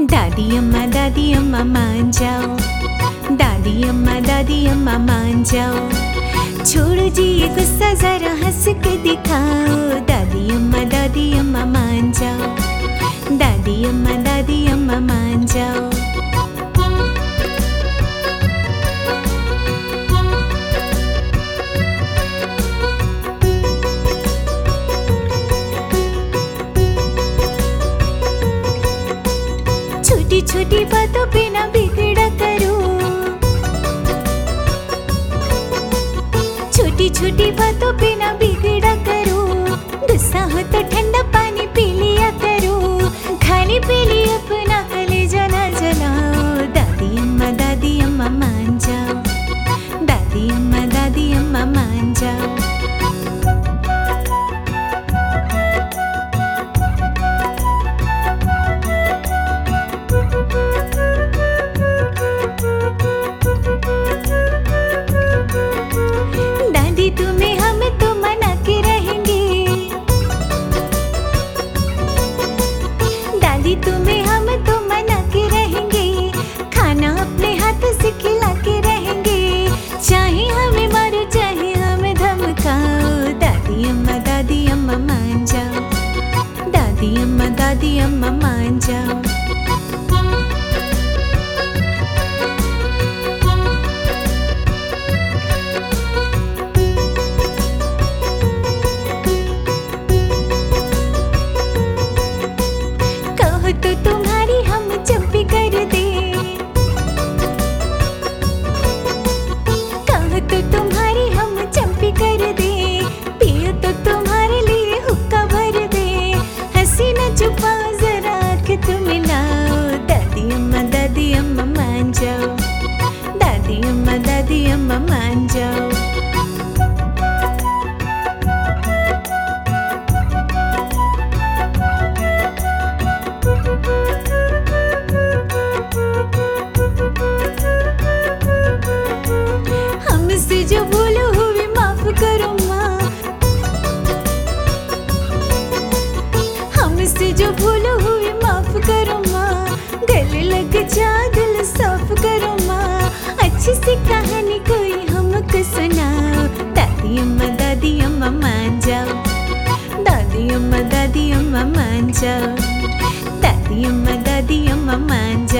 दादी अम्मा दादी अम्मा मान जाओ दादी अम्मा दादी अम्मा मान जाओ छोड़ो जी ये गुस्सा, जरा हंस के दिखाओ। दादी अम्मा दादी अम्मा मान जाओ दादी अम्मा दादी अम्मा मान जाओ छोटी छोटी बातों पे ना बिगड़ा करो। छोटी छोटी बातों पे ना बिगड़ा करो। गुस्सा हो तो ठंडा वापस खिला के ಮಾಂಜ ತಾತಿಯಮ್ಮ ದಾದಿಯಮ್ಮ ಮಾಂಜ